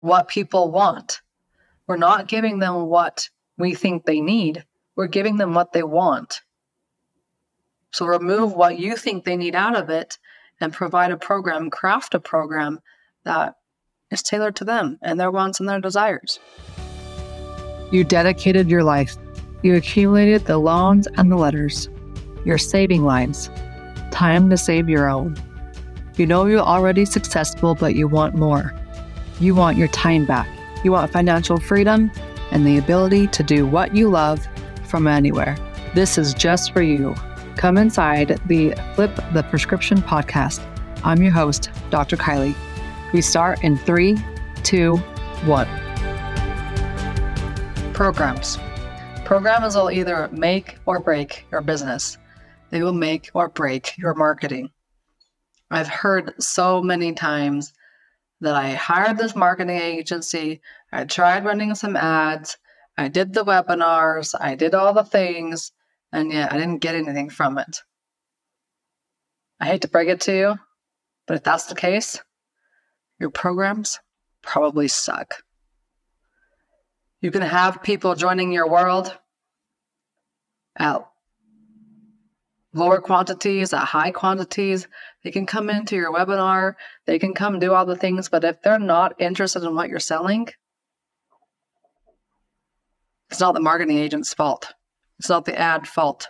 what people want. We're not giving them what we think they need, we're giving them what they want. So remove what you think they need out of it and provide a program, craft a program that is tailored to them and their wants and their desires. You dedicated your life. You accumulated the loans and the letters. You're saving lives. Time to save your own. You know you're already successful, but you want more. You want your time back. You want financial freedom and the ability to do what you love from anywhere. This is just for you. Come inside the Flip the Prescription podcast. I'm your host, Dr. Kylie. We start in three, two, one. Programs. Programs will either make or break your business, they will make or break your marketing. I've heard so many times that I hired this marketing agency, I tried running some ads, I did the webinars, I did all the things, and yet I didn't get anything from it. I hate to break it to you, but if that's the case, your programs probably suck. You can have people joining your world at lower quantities, at high quantities. They can come into your webinar, they can come do all the things, but if they're not interested in what you're selling, it's not the marketing agent's fault. It's not the ad fault.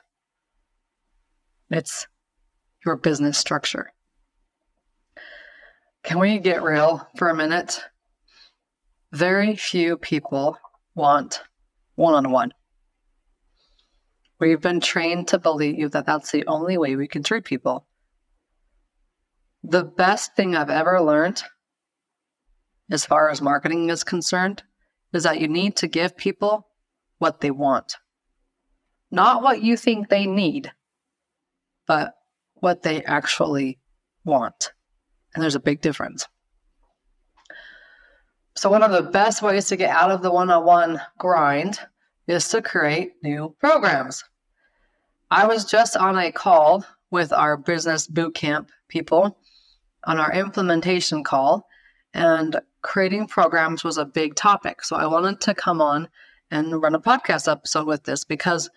It's your business structure. Can we get real for a minute? Very few people want one on one. We've been trained to believe that that's the only way we can treat people. The best thing I've ever learned, as far as marketing is concerned, is that you need to give people what they want not what you think they need, but what they actually want. And there's a big difference. So, one of the best ways to get out of the one on one grind is to create new programs. I was just on a call with our business bootcamp people on our implementation call, and creating programs was a big topic. So, I wanted to come on and run a podcast episode with this because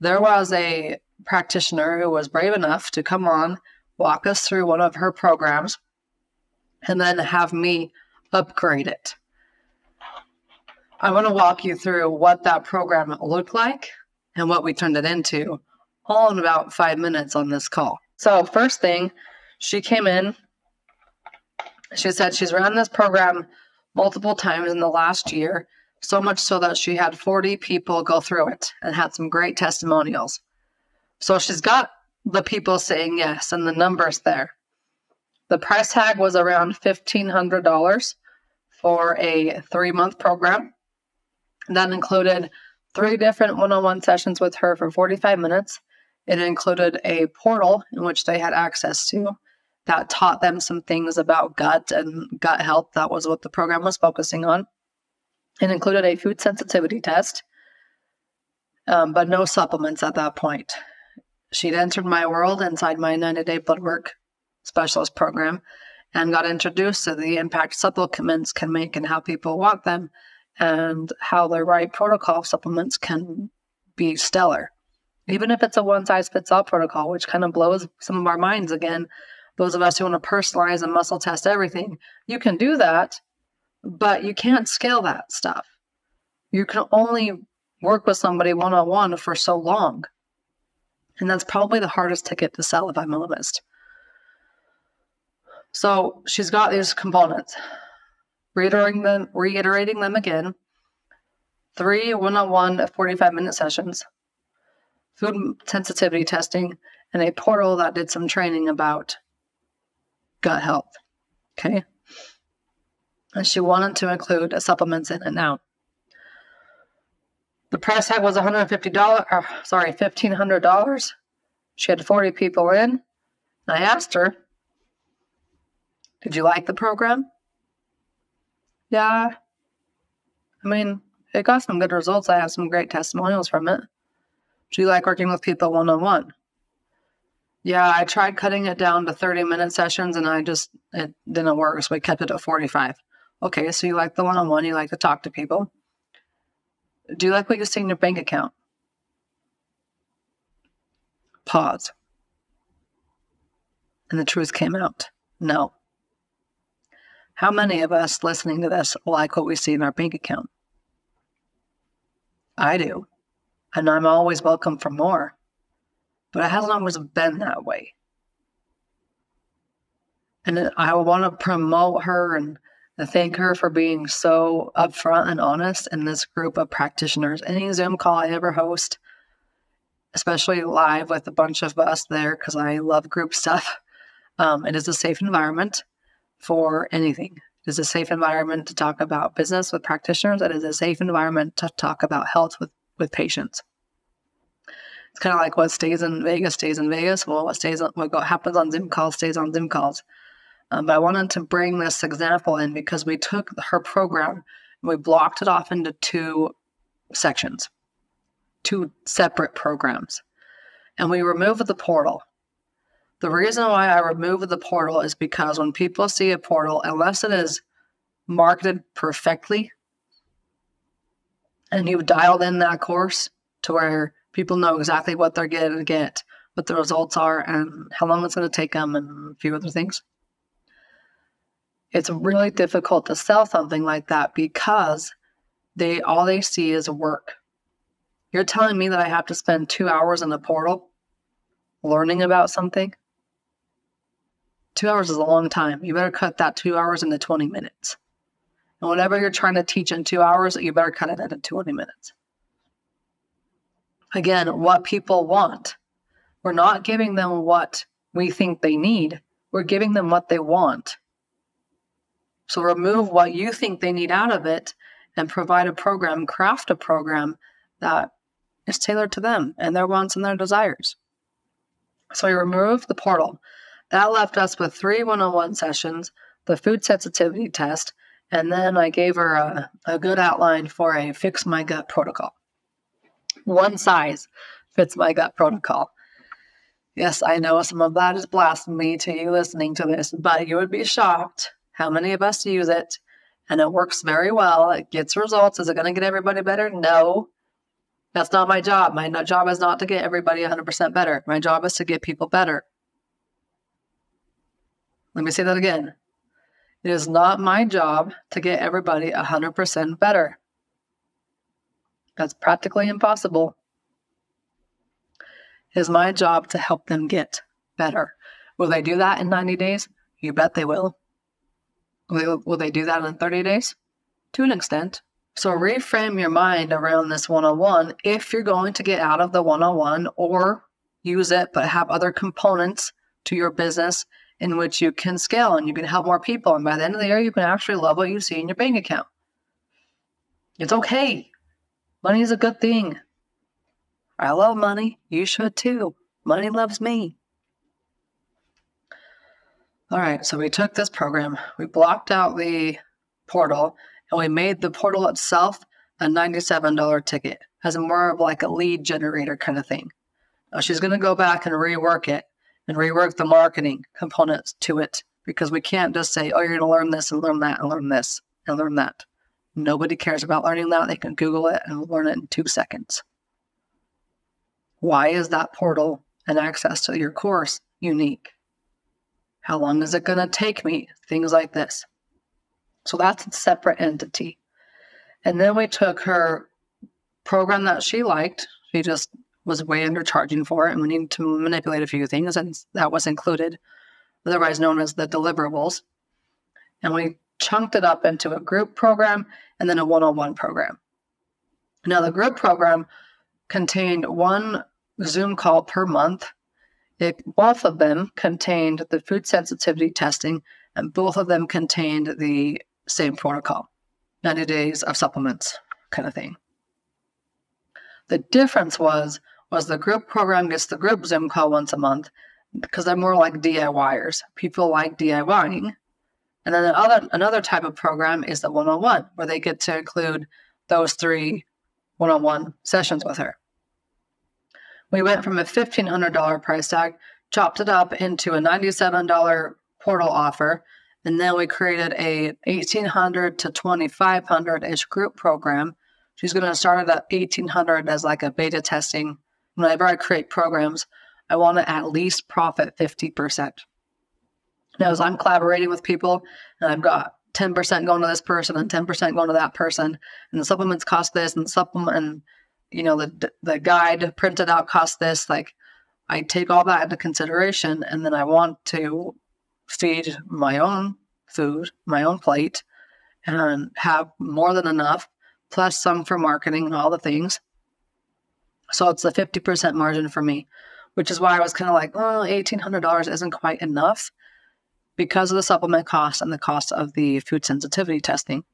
there was a practitioner who was brave enough to come on, walk us through one of her programs, and then have me upgrade it. I want to walk you through what that program looked like and what we turned it into all in about five minutes on this call. So, first thing, she came in. She said she's ran this program multiple times in the last year so much so that she had 40 people go through it and had some great testimonials. So she's got the people saying yes and the numbers there. The price tag was around $1,500 for a three month program. That included three different one on one sessions with her for 45 minutes. It included a portal in which they had access to that taught them some things about gut and gut health. That was what the program was focusing on. It included a food sensitivity test, um, but no supplements at that point. She'd entered my world inside my 90 day blood work specialist program and got introduced to the impact supplements can make and how people want them and how the right protocol supplements can be stellar. Even if it's a one size fits all protocol, which kind of blows some of our minds again, those of us who want to personalize and muscle test everything, you can do that but you can't scale that stuff. You can only work with somebody one on one for so long. And that's probably the hardest ticket to sell, if I'm honest. So she's got these components, reiterating them, reiterating them again. Three one on one 45 minute sessions, food sensitivity testing, and a portal that did some training about gut health. Okay and she wanted to include supplements in it now. The price tag was $150, or, uh, sorry, $1,500. She had 40 people in. I asked her, Did you like the program? Yeah. I mean, it got some good results. I have some great testimonials from it. Do you like working with people one on one? Yeah, I tried cutting it down to 30 minute sessions and I just, it didn't work. So we kept it at 45. Okay, so you like the one on one, you like to talk to people. Do you like what you see in your bank account? Pause. And the truth came out. No. How many of us listening to this like what we see in our bank account? I do. And I'm always welcome for more. But it hasn't always been that way. And I want to promote her and thank her for being so upfront and honest in this group of practitioners. Any Zoom call I ever host, especially live with a bunch of us there, because I love group stuff, um, it is a safe environment for anything. It is a safe environment to talk about business with practitioners. It is a safe environment to talk about health with, with patients. It's kind of like what stays in Vegas stays in Vegas. Well, what stays what happens on Zoom calls stays on Zoom calls. Um, but I wanted to bring this example in because we took her program and we blocked it off into two sections, two separate programs, and we removed the portal. The reason why I removed the portal is because when people see a portal, unless it is marketed perfectly and you've dialed in that course to where people know exactly what they're going to get, what the results are, and how long it's going to take them, and a few other things it's really difficult to sell something like that because they all they see is work. You're telling me that I have to spend two hours in the portal learning about something? Two hours is a long time. You better cut that two hours into 20 minutes. And whatever you're trying to teach in two hours, you better cut it into 20 minutes. Again, what people want. We're not giving them what we think they need, we're giving them what they want. So remove what you think they need out of it and provide a program, craft a program that is tailored to them and their wants and their desires. So we removed the portal. That left us with three one on one sessions, the food sensitivity test, and then I gave her a, a good outline for a fix my gut protocol. One size fits my gut protocol. Yes, I know some of that is blasphemy to you listening to this, but you would be shocked how many of us use it? And it works very well. It gets results. Is it going to get everybody better? No. That's not my job. My job is not to get everybody 100% better. My job is to get people better. Let me say that again. It is not my job to get everybody 100% better. That's practically impossible. It is my job to help them get better. Will they do that in 90 days? You bet they will. Will, they do that in 30 days? To an extent. So reframe your mind around this one on one if you're going to get out of the one on one or use it, but have other components to your business in which you can scale and you can help more people. And by the end of the year, you can actually love what you see in your bank account. It's okay. Money is a good thing. I love money. You should too. Money loves me. All right, so we took this program, we blocked out the portal, and we made the portal itself a $97 ticket as more of like a lead generator kind of thing. Now she's going to go back and rework it and rework the marketing components to it because we can't just say, oh, you're going to learn this and learn that and learn this and learn that. Nobody cares about learning that. They can Google it and learn it in two seconds. Why is that portal and access to your course unique? How long is it going to take me? Things like this. So that's a separate entity. And then we took her program that she liked. She just was way undercharging for it, and we needed to manipulate a few things, and that was included, otherwise known as the deliverables. And we chunked it up into a group program and then a one on one program. Now, the group program contained one Zoom call per month it, both of them contained the food sensitivity testing, and both of them contained the same protocol 90 days of supplements kind of thing. The difference was was the group program gets the group Zoom call once a month because they're more like DIYers. People like DIYing. And then the other, another type of program is the one on one, where they get to include those three one on one sessions with her. We went from a $1,500 price tag, chopped it up into a $97 portal offer, And then we created a 1800 to 2500 ish group program. She's going to start at 1800 as like a beta testing. Whenever I create programs, I want to at least profit 50%. Now, as I'm collaborating with people and I've got 10% going to this person and 10% going to that person, and the supplements cost this, and the supplement, and you know, the, the guide printed out cost this, like I take all that into consideration and then I want to feed my own food, my own plate, and have more than enough, plus some for marketing and all the things. So it's a 50% margin for me, which is why I was kind of like, oh, $1,800 isn't quite enough because of the supplement cost and the cost of the food sensitivity testing.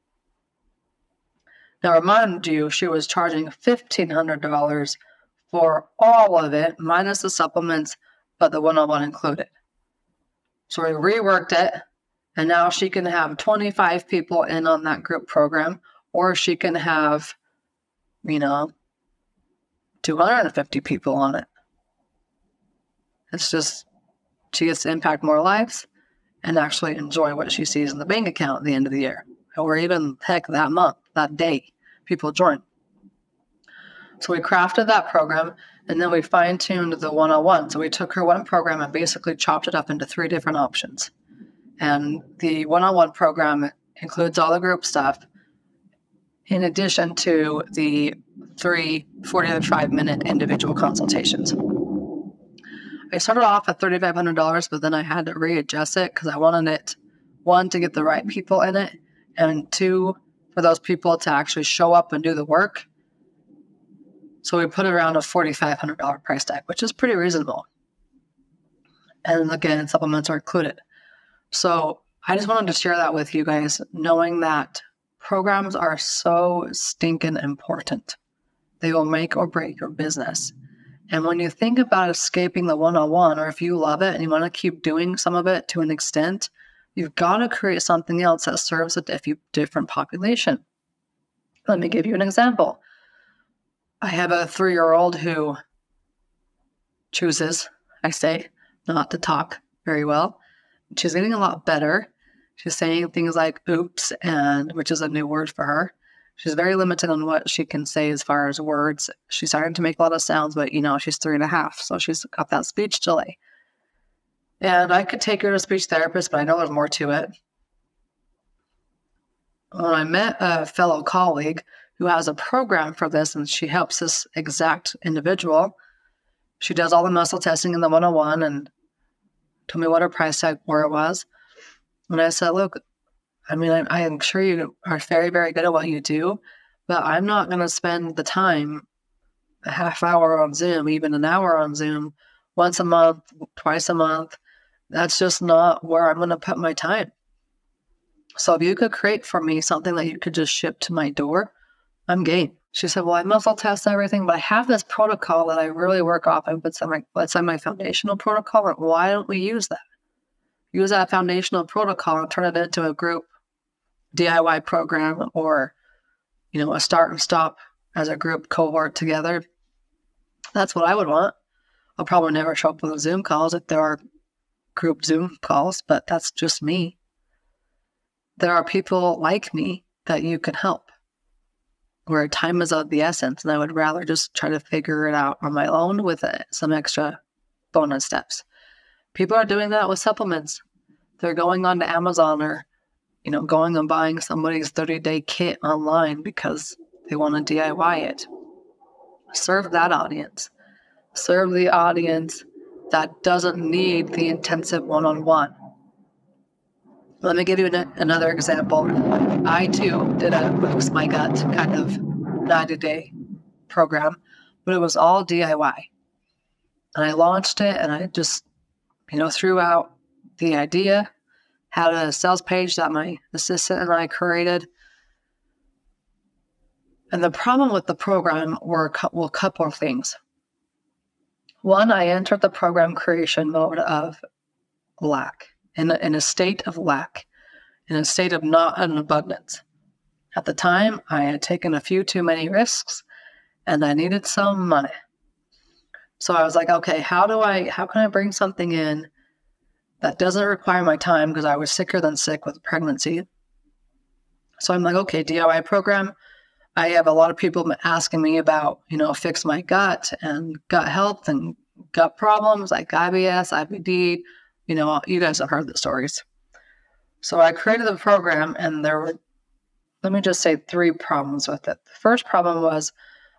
Now, remind you, she was charging $1,500 for all of it, minus the supplements, but the one on one included. So we reworked it, and now she can have 25 people in on that group program, or she can have, you know, 250 people on it. It's just, she gets to impact more lives and actually enjoy what she sees in the bank account at the end of the year, or even heck, that month, that day, people join. So we crafted that program and then we fine tuned the one on one. So we took her one program and basically chopped it up into three different options. And the one on one program includes all the group stuff, in addition to the three 45 minute individual consultations. I started off at $3,500, but then I had to readjust it because I wanted it, one, to get the right people in it, and two, for those people to actually show up and do the work so we put around a $4,500 price tag, which is pretty reasonable. And again, supplements are included. So I just wanted to share that with you guys, knowing that programs are so stinking important. They will make or break your business. And when you think about escaping the one on one, or if you love it and you want to keep doing some of it to an extent, you've got to create something else that serves a diff- different population. Let me give you an example. I have a three year old who chooses, I say, not to talk very well. She's getting a lot better. She's saying things like oops, and which is a new word for her. She's very limited on what she can say as far as words. She's starting to make a lot of sounds, but you know, she's three and a half, so she's got that speech delay. And I could take her to a speech therapist, but I know there's more to it. When I met a fellow colleague who has a program for this, and she helps this exact individual. She does all the muscle testing in the 101 and told me what her price tag for it was. And I said, Look, I mean, I, I am sure you are very, very good at what you do, but I'm not going to spend the time, a half hour on Zoom, even an hour on Zoom, once a month, twice a month. That's just not where I'm going to put my time. So if you could create for me something that you could just ship to my door, I'm game. She said, Well, I muscle test everything, but I have this protocol that I really work off of. It's on my, it's on my foundational protocol. Why don't we use that? Use that foundational protocol and turn it into a group DIY program or, you know, a start and stop as a group cohort together. That's what I would want. I'll probably never show up with the Zoom calls if there are group Zoom calls, but that's just me. There are people like me that you can help where time is of the essence, and I would rather just try to figure it out on my own with uh, some extra bonus steps. People are doing that with supplements. They're going on to Amazon or, you know, going and buying somebody's 30 day kit online because they want to DIY it. Serve that audience. Serve the audience that doesn't need the intensive one on one. Let me give you an, another example. I too did a boost my gut kind of 90 day program, but it was all DIY. And I launched it and I just, you know, threw out the idea, had a sales page that my assistant and I created. And the problem with the program were well, a couple of things. One, I entered the program creation mode of lack in a, in a state of lack, in a state of not an abundance. At the time, I had taken a few too many risks and I needed some money. So I was like, okay, how do I, how can I bring something in that doesn't require my time because I was sicker than sick with pregnancy. So I'm like, okay, DIY program. I have a lot of people asking me about, you know, fix my gut and gut health and gut problems like IBS, IBD. You know, you guys have heard the stories. So I created the program, and there were, let me just say, three problems with it. The first problem was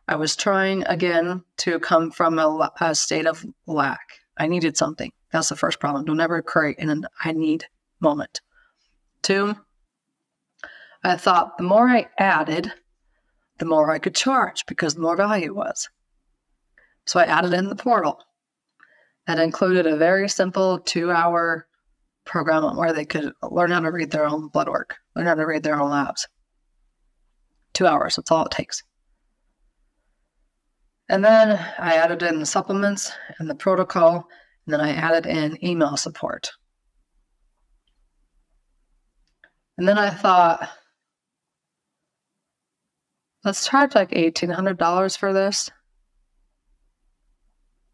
I was trying again to come from a, a state of lack. I needed something. That's the first problem. Don't ever create an I need moment. Two, I thought the more I added, the more I could charge because the more value was. So I added in the portal. That included a very simple two hour program where they could learn how to read their own blood work, learn how to read their own labs. Two hours, that's all it takes. And then I added in the supplements and the protocol, and then I added in email support. And then I thought, let's charge like $1,800 for this.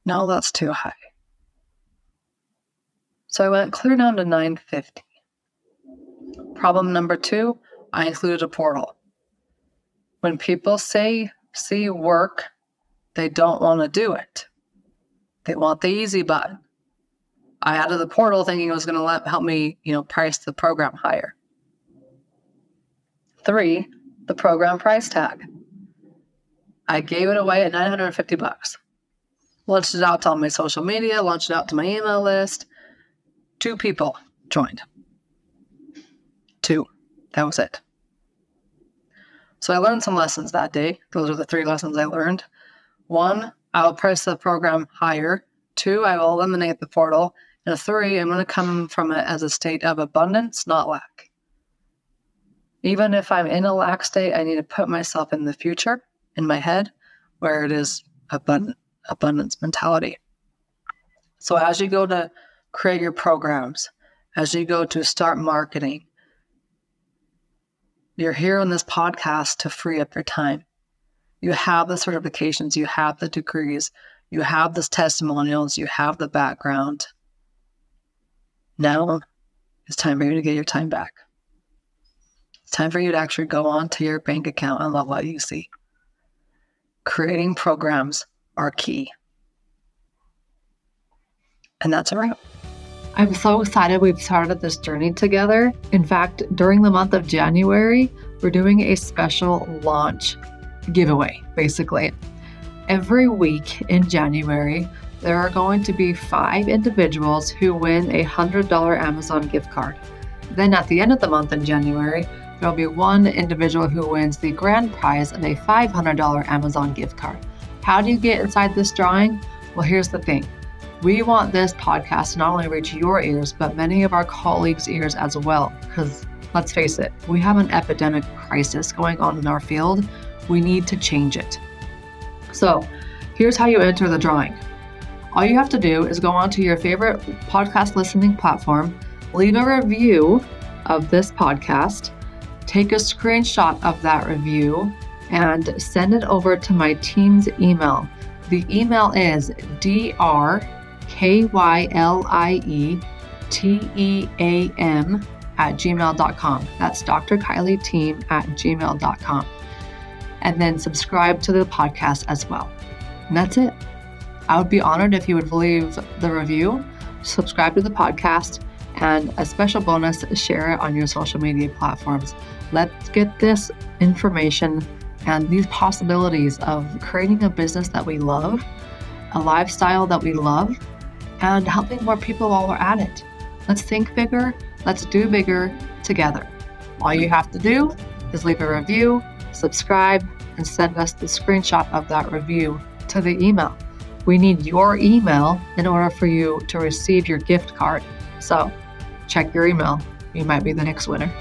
No, that's too high. So I went clear down to 950. Problem number two, I included a portal. When people say see work, they don't want to do it. They want the easy button. I added the portal thinking it was going to help me, you know, price the program higher. Three, the program price tag. I gave it away at 950 bucks. Launched it out to all my social media, launched it out to my email list. Two people joined. Two. That was it. So I learned some lessons that day. Those are the three lessons I learned. One, I will price the program higher. Two, I will eliminate the portal. And three, I'm going to come from it as a state of abundance, not lack. Even if I'm in a lack state, I need to put myself in the future in my head where it is abundant, abundance mentality. So as you go to create your programs, as you go to start marketing, you're here on this podcast to free up your time. You have the certifications, you have the degrees, you have the testimonials, you have the background. Now it's time for you to get your time back. It's time for you to actually go on to your bank account and love what you see creating programs are key. And that's a wrap. I'm so excited we've started this journey together. In fact, during the month of January, we're doing a special launch giveaway, basically. Every week in January, there are going to be five individuals who win a $100 Amazon gift card. Then at the end of the month in January, there will be one individual who wins the grand prize of a $500 Amazon gift card. How do you get inside this drawing? Well, here's the thing. We want this podcast to not only reach your ears, but many of our colleagues' ears as well. Because let's face it, we have an epidemic crisis going on in our field. We need to change it. So, here's how you enter the drawing. All you have to do is go onto your favorite podcast listening platform, leave a review of this podcast, take a screenshot of that review and send it over to my team's email. The email is drkylieteam at gmail.com. That's Dr. Kylie Team at gmail.com. And then subscribe to the podcast as well. And that's it. I would be honored if you would leave the review, subscribe to the podcast, and a special bonus, share it on your social media platforms. Let's get this information and these possibilities of creating a business that we love, a lifestyle that we love, and helping more people while we're at it. Let's think bigger, let's do bigger together. All you have to do is leave a review, subscribe, and send us the screenshot of that review to the email. We need your email in order for you to receive your gift card. So check your email. You might be the next winner.